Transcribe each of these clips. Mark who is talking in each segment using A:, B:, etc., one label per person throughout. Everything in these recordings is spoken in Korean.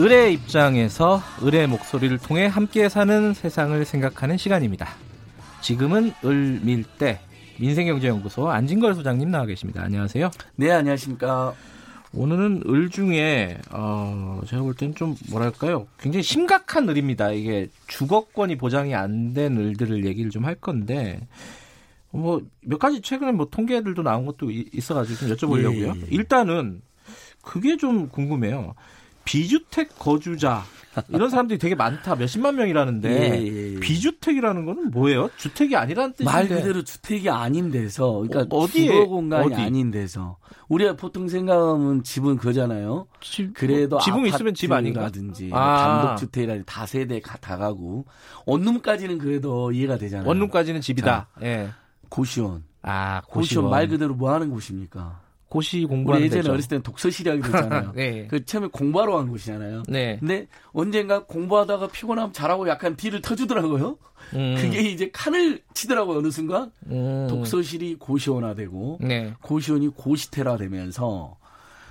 A: 을의 입장에서 을의 목소리를 통해 함께 사는 세상을 생각하는 시간입니다. 지금은 을밀대 민생경제연구소 안진걸 소장님 나와 계십니다. 안녕하세요.
B: 네, 안녕하십니까.
A: 오늘은 을 중에 어, 제가 볼 때는 좀 뭐랄까요, 굉장히 심각한 을입니다. 이게 주거권이 보장이 안 된 을들을 얘기를 좀 할 건데 뭐 몇 가지 최근에 뭐 통계들도 나온 것도 있어가지고 좀 여쭤보려고요. 예, 예. 일단은 그게 좀 궁금해요. 비주택 거주자 이런 사람들이 되게 많다. 몇십만 명이라는데 예, 예, 예. 비주택이라는 거는 뭐예요? 주택이 아니라는 뜻인데
B: 말 그대로 주택이 아닌 데서 그러니까 어, 디에 주거 공간이 어디? 아닌 데서 우리가 보통 생각하면 집은 그잖아요. 집, 그래도
A: 지붕 있으면 집
B: 아닌가든지 아. 단독 주택이라든지 다세대 다가구 원룸까지는 그래도 이해가 되잖아요.
A: 원룸까지는 집이다. 자, 예.
B: 고시원.
A: 아
B: 고시원. 고시원 말 그대로 뭐 하는 곳입니까?
A: 고시 공부하는
B: 예전에. 어렸을 때는 독서실이라고 그랬잖아요. 네. 그 처음에 공부하러 간 곳이잖아요. 네. 근데 언젠가 공부하다가 피곤하면 잘하고 약간 뒤를 터주더라고요. 음. 그게 이제 칸을 치더라고요 어느 순간 음. 독서실이 고시원화되고 네. 고시원이 고시태라 되면서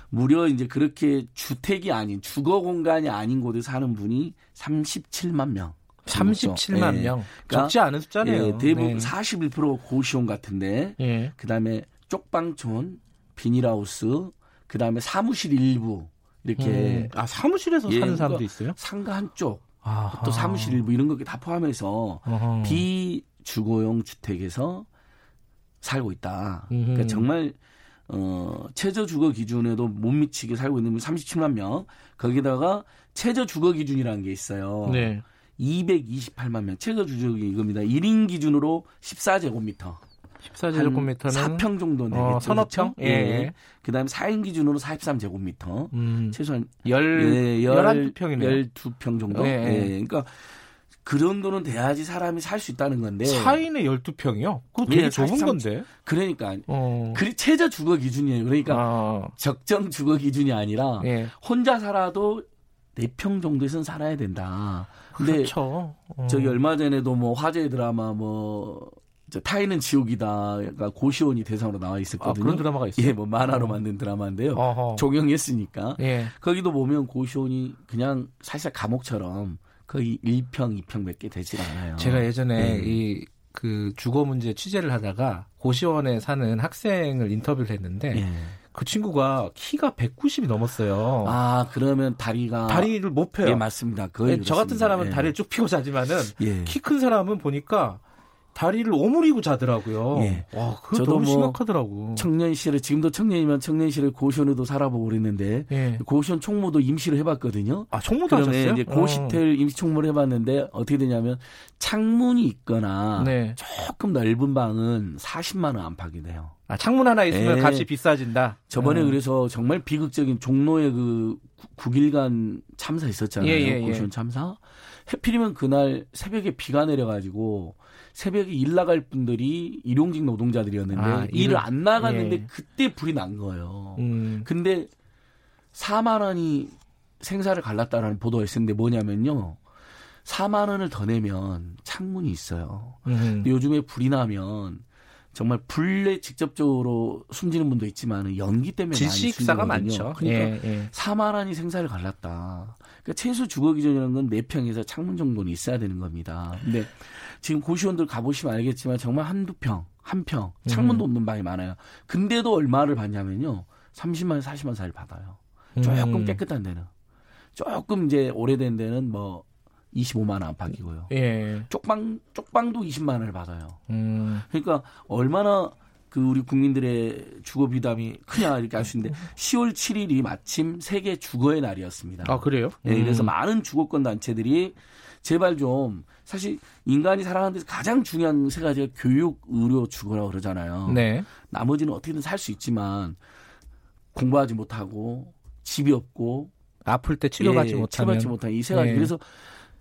B: 무려 이제 그렇게 주택이 아닌 주거 공간이 아닌 곳에 사는 분이 37만 명.
A: 37만 네. 명. 그러니까 적지 않은 숫자네요. 예,
B: 대부분 네. 41% 고시원 같은데 예. 그 다음에 쪽방촌 비닐하우스, 그 다음에 사무실 일부 이렇게
A: 음. 아 사무실에서 예, 사는 사람도 있어요?
B: 상가 한쪽 아하. 또 사무실 일부 이런 거다 포함해서 아하. 비주거용 주택에서 살고 있다. 그러니까 정말 어 최저 주거 기준에도 못 미치게 살고 있는 분 37만 명. 거기다가 최저 주거 기준이라는 게 있어요. 네. 228만 명. 최저 주거 이겁니다. 1인 기준으로 14제곱미터.
A: 14제곱미터는
B: 4평 정도 되겠죠.
A: 어, 서너 평? 예.
B: 예. 그다음에 4인 기준으로 43제곱미터. 음. 최소한
A: 열, 예, 11평이네요.
B: 12평 정도. 예. 예. 그러니까 그 정도는 돼야지 사람이 살 수 있다는 건데.
A: 4인에 12평이요? 그거 되게 예, 좁은 43, 건데.
B: 그러니까. 어. 그 최저 주거 기준이에요. 그러니까 아. 적정 주거 기준이 아니라 예. 혼자 살아도 4평 정도에선 살아야 된다. 근데
A: 그렇죠.
B: 어. 저기 얼마 전에도 뭐 화제 드라마 뭐 타이는 지옥이다가 고시원이 대상으로 나와 있었거든요.
A: 아, 그런 드라마가 있어요.
B: 예, 뭐 만화로 어. 만든 드라마인데요. 어허. 종영했으니까. 예. 거기도 보면 고시원이 그냥 사실 감옥처럼 거의 1평, 2평 몇 개 되질 않아요.
A: 제가 예전에 예. 이그 주거 문제 취재를 하다가 고시원에 사는 학생을 인터뷰를 했는데 예. 그 친구가 키가 190이 넘었어요.
B: 아, 그러면 다리가
A: 다리를 못 펴요.
B: 예, 맞습니다. 거의
A: 네, 저 같은 사람은 예. 다리를 쭉 펴고 자지만은 예. 키큰 사람은 보니까 다리를 오므리고 자더라고요. 예. 와, 그거 저도 너무 뭐 심각하더라고.
B: 청년실에 지금도 청년이면 청년실에 고시원에도 살아보고 그랬는데 예. 고시원 총무도 임시를 해봤거든요.
A: 아 총무도 하셨어요?
B: 이제 고시텔 어. 임시 총무를 해봤는데 어떻게 되냐면 창문이 있거나 네. 조금 넓은 방은 40만 원 안팎이 돼요.
A: 아 창문 하나 있으면 예. 값이 비싸진다.
B: 저번에 음. 그래서 정말 비극적인 종로의 그 9일간 참사 있었잖아요. 예, 예, 예. 고시원 참사. 해필이면 그날 새벽에 비가 내려가지고 새벽에 일 나갈 분들이 일용직 노동자들이었는데 아, 일을 안 나갔는데 예. 그때 불이 난 거예요. 음. 근데 4만 원이 생사를 갈랐다라는 보도가 있었는데 뭐냐면요. 4만 원을 더 내면 창문이 있어요. 음. 요즘에 불이 나면 정말 불에 직접적으로 숨지는 분도 있지만 연기 때문에
A: 질식사가 많죠.
B: 그러니까 예, 예. 4만 원이 생사를 갈랐다. 그러니까 최소 주거 기준이라는 건 4평에서 창문 정도는 있어야 되는 겁니다. 근데 지금 고시원들 가보시면 알겠지만 정말 한두 평, 한 평, 창문도 음. 없는 방이 많아요. 근데도 얼마를 받냐면요. 30만, 40만 사이를 받아요. 조금 음. 깨끗한 데는. 조금 이제 오래된 데는 뭐 25만 원 안팎이고요. 예. 쪽방 쪽방도 20만 원을 받아요. 음. 그러니까 얼마나 그 우리 국민들의 주거 비담이 크냐 이렇게 알 수 있는데 10월 7일이 마침 세계 주거의 날이었습니다.
A: 아 그래요?
B: 네, 그래서 음. 많은 주거권 단체들이 제발 좀 사실 인간이 살아가는 데서 가장 중요한 세 가지가 교육, 의료, 주거라고 그러잖아요. 네. 나머지는 어떻게든 살 수 있지만 공부하지 못하고 집이 없고
A: 아플 때 치료받지 예, 못하면
B: 치료받지 못한 이 세 가지. 예. 그래서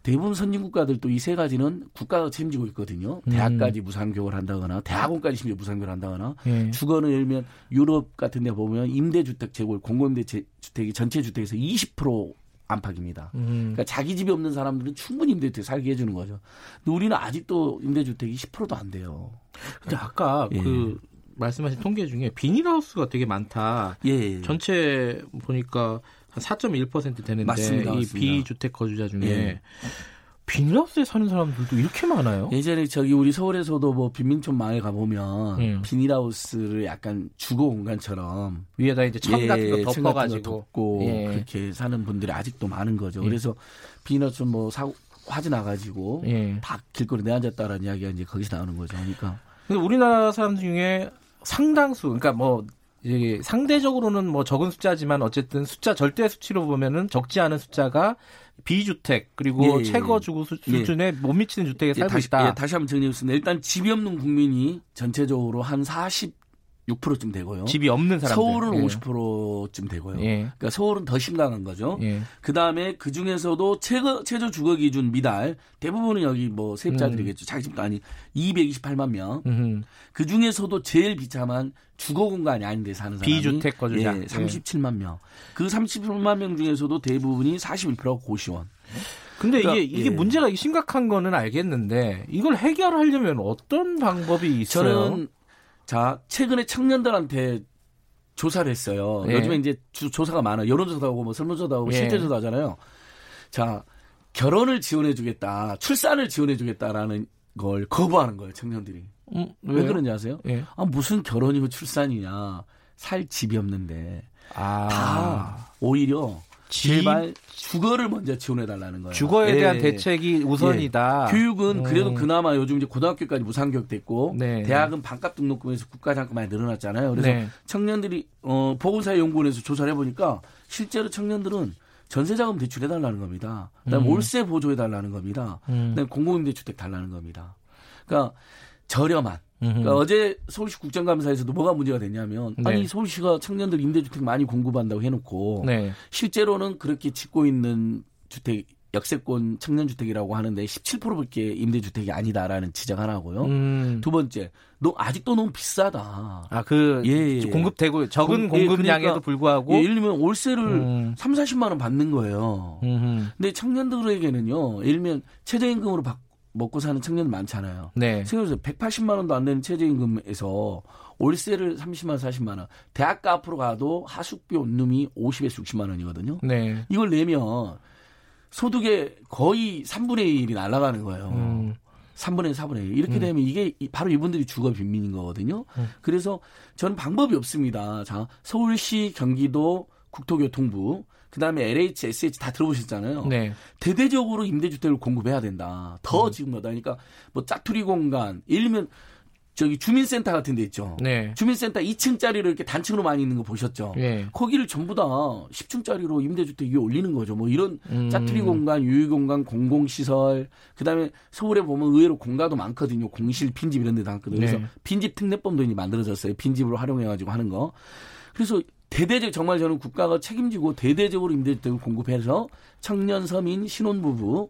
B: 대부분 선진 국가들도 이 세 가지는 국가가 책임지고 있거든요. 음. 대학까지 무상교육을 한다거나 대학원까지 심지어 무상교육을 한다거나 예. 주거는 예를 들면 유럽 같은 데 보면 임대주택 재고 공공임대 주택이 전체 주택에서 20% 안팎입니다. 음. 그러니까 자기 집이 없는 사람들은 충분히 임대주택 살게 해주는 거죠. 근데 우리는 아직도 임대주택이 10%도 안 돼요.
A: 근데 아까 예. 그 말씀하신 통계 중에 비닐하우스가 되게 많다. 예. 전체 보니까 4.1% 되는데
B: 맞습니다,
A: 이
B: 맞습니다.
A: 비주택 거주자 중에
B: 예.
A: 비닐하우스에 사는 사람들도 이렇게 많아요?
B: 예전에 저기 우리 서울에서도 뭐 빈민촌 마을 가보면
A: 음.
B: 비닐하우스를 약간 주거 공간처럼
A: 위에다 이제 천 같은 거 덮어가지고
B: 거 덮고
A: 예.
B: 그렇게 사는 분들이 아직도 많은 거죠.
A: 예.
B: 그래서 비닐하우스 뭐 사고 화재 나가지고
A: 예.
B: 다 길거리 내앉았다라는 이야기가 이제 거기서 나오는 거죠. 그러니까
A: 근데 우리나라 사람 중에 상당수, 그러니까 뭐 이게 상대적으로는 뭐 적은 숫자지만 어쨌든 숫자 절대 수치로 보면은 적지 않은 숫자가 비주택 그리고
B: 예, 예.
A: 최고 주거 수,
B: 예.
A: 수준에 못 미치는 주택에
B: 예,
A: 살고
B: 다시,
A: 있다.
B: 예, 다시 한번 정리해보겠습니다. 일단 집이 없는 국민이 전체적으로 한 46%쯤 되고요.
A: 집이 없는 사람들.
B: 서울은
A: 예.
B: 50%쯤 되고요.
A: 예.
B: 그러니까 서울은 더 심각한 거죠.
A: 예.
B: 그 다음에 그 중에서도 최저, 최저 주거 기준 미달 대부분은 여기 뭐 세입자들이겠죠. 자기 집도 아니 228만 명.
A: 음.
B: 그 중에서도 제일 비참한 주거 공간이 아닌데 사는 사람이
A: 비주택 거주자.
B: 예, 37만 명. 그 37만 명 중에서도 대부분이 41%가 고시원.
A: 근데
B: 그러니까,
A: 이게 이게
B: 예.
A: 문제가 심각한 거는 알겠는데 이걸 해결하려면 어떤 방법이 있어요?
B: 저는 자 최근에 청년들한테 조사를 했어요.
A: 예.
B: 요즘에 이제 주- 조사가 많아요. 여론조사도 하고 뭐 설문조사도 하고
A: 예.
B: 실제조사도 하잖아요. 자 결혼을 지원해주겠다, 출산을 지원해주겠다라는 걸 거부하는 거예요. 청년들이
A: 음,
B: 왜? 그런지 아세요?
A: 예.
B: 아 무슨 결혼이고 출산이냐 살 집이 없는데
A: 아.
B: 다 오히려
A: 집,
B: 제발 주거를 먼저 지원해 달라는 거예요.
A: 주거에
B: 예.
A: 대한 대책이 우선이다.
B: 교육은 그래도
A: 음.
B: 그나마 요즘 이제 고등학교까지 무상교육 됐고
A: 네.
B: 대학은 반값 등록금에서 국가 장학금 많이 늘어났잖아요. 그래서
A: 네.
B: 청년들이 어 보건사회 연구원에서 조사를 해 보니까 실제로 청년들은 전세자금 대출해 달라는 겁니다. 그다음
A: 음.
B: 월세 보조해 달라는 겁니다.
A: 음.
B: 그다음 공공임대주택 달라는 겁니다. 그러니까 저렴한. 그러니까 어제 서울시 국정감사에서도 뭐가 문제가 됐냐면
A: 네.
B: 아니 서울시가 청년들 임대주택 많이 공급한다고 해놓고
A: 네.
B: 실제로는 그렇게 짓고 있는 주택 역세권 청년주택이라고 하는데 17%밖에 임대주택이 아니다라는 지적 하나고요.
A: 음.
B: 두 번째, 너 아직도 너무 비싸다.
A: 아, 그
B: 예, 예.
A: 공급되고 적은
B: 공- 예,
A: 공급량에도
B: 그러니까
A: 불구하고
B: 예, 예를 들면 월세를
A: 음.
B: 3, 40만 원 받는 거예요.
A: 음흠.
B: 근데 청년들에게는요. 예를 들면 최저임금으로 박- 먹고 사는 청년들 많잖아요.
A: 네.
B: 생각해보세요. 180만 원도 안 되는 최저임금에서 월세를 30만 원, 40만 원. 대학가 앞으로 가도 하숙비 원룸이 50에서 60만 원이거든요.
A: 네.
B: 이걸 내면 소득의 거의 3분의 1이 날아가는 거예요.
A: 음.
B: 3분의 1, 4분의 1. 이렇게
A: 음.
B: 되면 이게 이- 바로 이분들이 주거 빈민인 거거든요.
A: 음.
B: 그래서 저는 방법이 없습니다. 자, 서울시, 경기도, 국토교통부, 그 다음에 LH, SH 다 들어보셨잖아요.
A: 네.
B: 대대적으로 임대주택을 공급해야 된다. 더
A: 음.
B: 지금보다. 그러니까 뭐 짜투리 공간, 들면 저기 주민센터 같은 데 있죠.
A: 네.
B: 주민센터 2층짜리로 이렇게 단층으로 많이 있는 거 보셨죠?
A: 예.
B: 거기를 전부 다 10층짜리로 임대주택 위에 올리는 거죠. 뭐 이런
A: 음.
B: 짜투리 공간, 유휴 공간, 공공시설. 그다음에 서울에 보면 의외로 공가도 많거든요. 공실, 빈집 이런 데도 많거든요. 그래서
A: 네.
B: 빈집 특례법도 이제 만들어졌어요. 빈집으로 활용해 가지고 하는 거. 그래서 대대적 정말 저는 국가가 책임지고 대대적으로 임대주택을 공급해서 청년 서민 신혼부부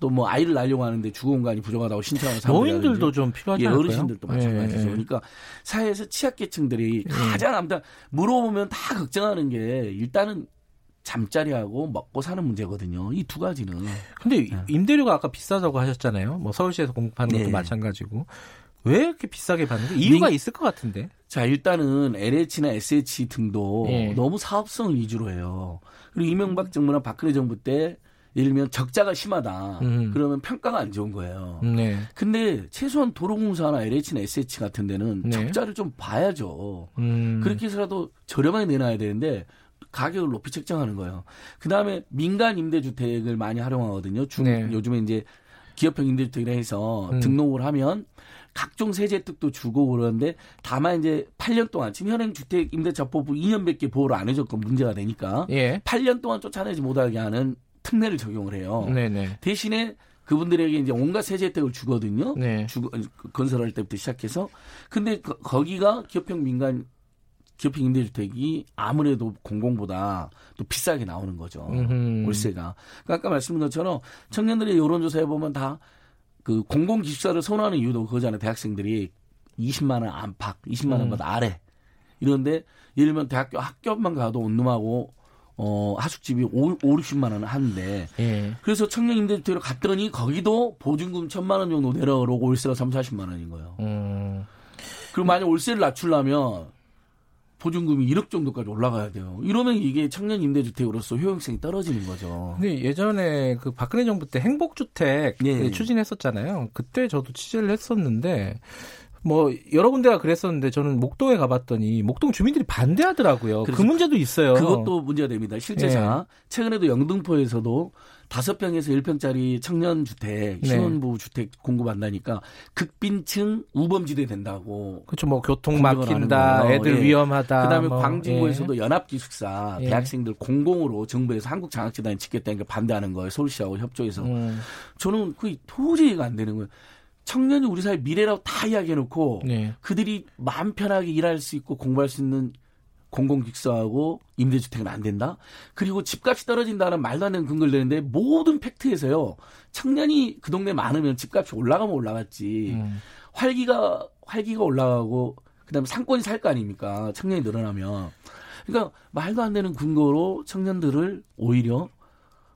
B: 또 뭐 아이를 낳으려고 하는데 주거 공간이 부족하다고 신청하는
A: 노인들도 좀 필요하지
B: 예,
A: 않을까요?
B: 어르신들도 마찬가지죠.
A: 예, 예.
B: 그러니까 사회에서 취약계층들이 가장 아무튼 물어보면 다 걱정하는 게 일단은 잠자리하고 먹고 사는 문제거든요. 이 두 가지는.
A: 근데 임대료가 아까 비싸다고 하셨잖아요. 뭐 서울시에서 공급하는 것도
B: 네.
A: 마찬가지고. 왜 이렇게 비싸게 받는 거? 이유가
B: 민-
A: 있을 것 같은데.
B: 자, 일단은 LH나 SH 등도
A: 예.
B: 너무 사업성을 위주로 해요. 그리고 이명박 정부나 박근혜 정부 때 예를 들면 적자가 심하다.
A: 음.
B: 그러면 평가가 안 좋은 거예요.
A: 네.
B: 근데 최소한 도로공사나 LH나 SH 같은 데는
A: 네.
B: 적자를 좀 봐야죠.
A: 음.
B: 그렇게 해서라도 저렴하게 내놔야 되는데 가격을 높이 책정하는 거예요. 그 다음에 민간 임대주택을 많이 활용하거든요. 중,
A: 네.
B: 요즘에 이제 기업형 임대주택이라 해서
A: 음.
B: 등록을 하면 각종 세제 혜택도 주고 그러는데 다만 이제 8년 동안 지금 현행 주택 임대차법을 2년밖에 보호를 안 해줬고 문제가 되니까
A: 예.
B: 8년 동안 쫓아내지 못하게 하는 특례를 적용을 해요.
A: 네네.
B: 대신에 그분들에게 이제 온갖 세제 혜택을 주거든요.
A: 네.
B: 주, 건설할 때부터 시작해서 근데 거, 거기가 기업형 민간 기업형 임대주택이 아무래도 공공보다 또 비싸게 나오는 거죠.
A: 음흠.
B: 월세가. 그러니까 아까 말씀드린 것처럼 청년들의 여론조사에 보면 다 그 공공 기숙사를 선호하는 이유도 그거잖아요. 대학생들이 20만 원 안팎, 20만 원보다 아래. 이런데 예를 들면 대학교 학교만 가도 원룸하고 어 하숙집이 5, 60만 원 하는데
A: 예.
B: 그래서 청년 임대주택으로 갔더니 거기도 보증금 천만 원 정도 내려오고 월세가 3, 40만 원인 거예요.
A: 음.
B: 그리고 만약 월세를 낮추려면 보증금이 1억 정도까지 올라가야 돼요. 이러면 이게 청년 임대주택으로서 효용성이 떨어지는 거죠.
A: 근데 예전에 그 박근혜 정부 때 행복주택 예. 추진했었잖아요. 그때 저도 취재를 했었는데 뭐 여러 군데가 그랬었는데 저는 목동에 가봤더니 목동 주민들이 반대하더라고요. 그 문제도 있어요.
B: 그것도 문제가 됩니다. 실제자 네. 최근에도 영등포에서도 다섯 평에서 1평짜리 청년 주택, 네. 신혼부부 주택 공급한다니까 극빈층 우범지대 된다고.
A: 그렇죠. 뭐 교통 막힌다, 애들 예. 위험하다.
B: 그다음에 뭐. 광진구에서도 예. 연합기숙사 예. 대학생들 공공으로 정부에서 한국 장학재단이 짓겠다니까 반대하는 거예요. 서울시하고 협조해서. 음. 저는 그게 도저히 이해가 안 되는 거예요. 청년이 우리 사회 미래라고 다 이야기해놓고 네. 그들이 마음 편하게 일할 수 있고 공부할 수 있는 공공기숙사하고 임대주택은 안 된다. 그리고 집값이 떨어진다는 말도 안 되는 근거를 내는데 모든 팩트에서요. 청년이 그 동네 많으면 집값이 올라가면 올라갔지. 음. 활기가 활기가 올라가고 그다음에 상권이 살 거 아닙니까? 청년이 늘어나면. 그러니까 말도 안 되는 근거로 청년들을 오히려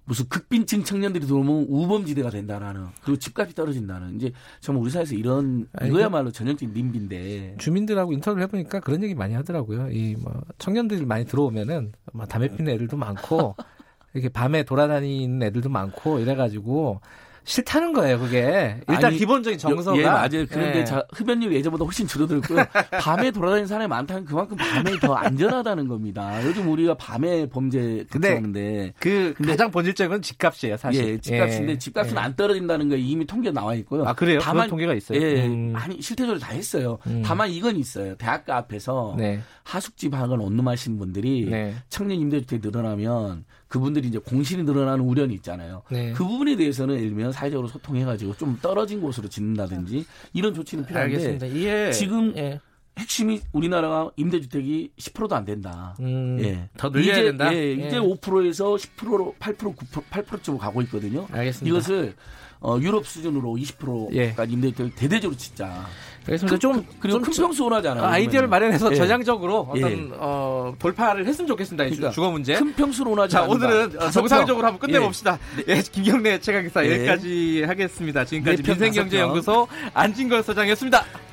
B: 무슨 극빈층 청년들이 들어오면 우범지대가 된다라는 그리고 집값이 떨어진다는 이제 정말 우리 사회에서 이런 이거야말로 전형적인 님비인데
A: 주민들하고 인터뷰를 해보니까 그런 얘기 많이 하더라고요. 이 뭐 청년들이 많이 들어오면은 뭐 담배 피는 애들도 많고 이렇게 밤에 돌아다니는 애들도 많고 이래가지고 싫다는 거예요, 그게. 일단 아니, 기본적인 정서가.
B: 예, 맞아요. 그런데 예. 자, 흡연율 예전보다 훨씬 줄어들고요. 밤에 돌아다니는 사람이 많다는 그만큼 밤에 더 안전하다는 겁니다. 요즘 우리가 밤에 범죄
A: 근데 그 근데 가장 본질적인 건 집값이에요, 사실.
B: 예, 집값인데 예. 집값은 예. 안 떨어진다는 게 이미 통계 나와 있고요.
A: 아, 그래요? 다만 통계가 있어요.
B: 예, 음. 아니 실태적으로 다 했어요. 음. 다만 이건 있어요. 대학가 앞에서 네. 하숙집 학원 원룸하신 분들이 네. 청년 임대주택 늘어나면 그분들이 이제 공실이 늘어나는 우려는 있잖아요. 네. 그 부분에 대해서는 예를 들면 사회적으로 소통해가지고 좀 떨어진 곳으로 짓는다든지 이런 조치는 필요한데 알겠습니다. 예. 지금 예. 핵심이 우리나라가 임대주택이 10%도 안 된다.
A: 음, 예. 더 늘려야 이제, 된다.
B: 예, 이제 예. 5%에서 10%로 8% 9% 8%쯤으로 가고 있거든요.
A: 알겠습니다.
B: 이것을 어, 유럽 수준으로 20%까지 예. 임대주택을 대대적으로 짓자.
A: 알겠습니다. 좀
B: 그리고 큰 평수 원하잖아요.
A: 아이디어를 마련해서 예. 전향적으로 어떤 예. 어, 돌파를 했으면 좋겠습니다. 그러니까 주거 문제.
B: 큰 평수로 원하지
A: 자, 오늘은 어, 정상적으로 한번 끝내봅시다. 예, 예 김경래 최강기사 예. 여기까지 하겠습니다. 지금까지 네, 민생경제연구소 안진걸 소장이었습니다.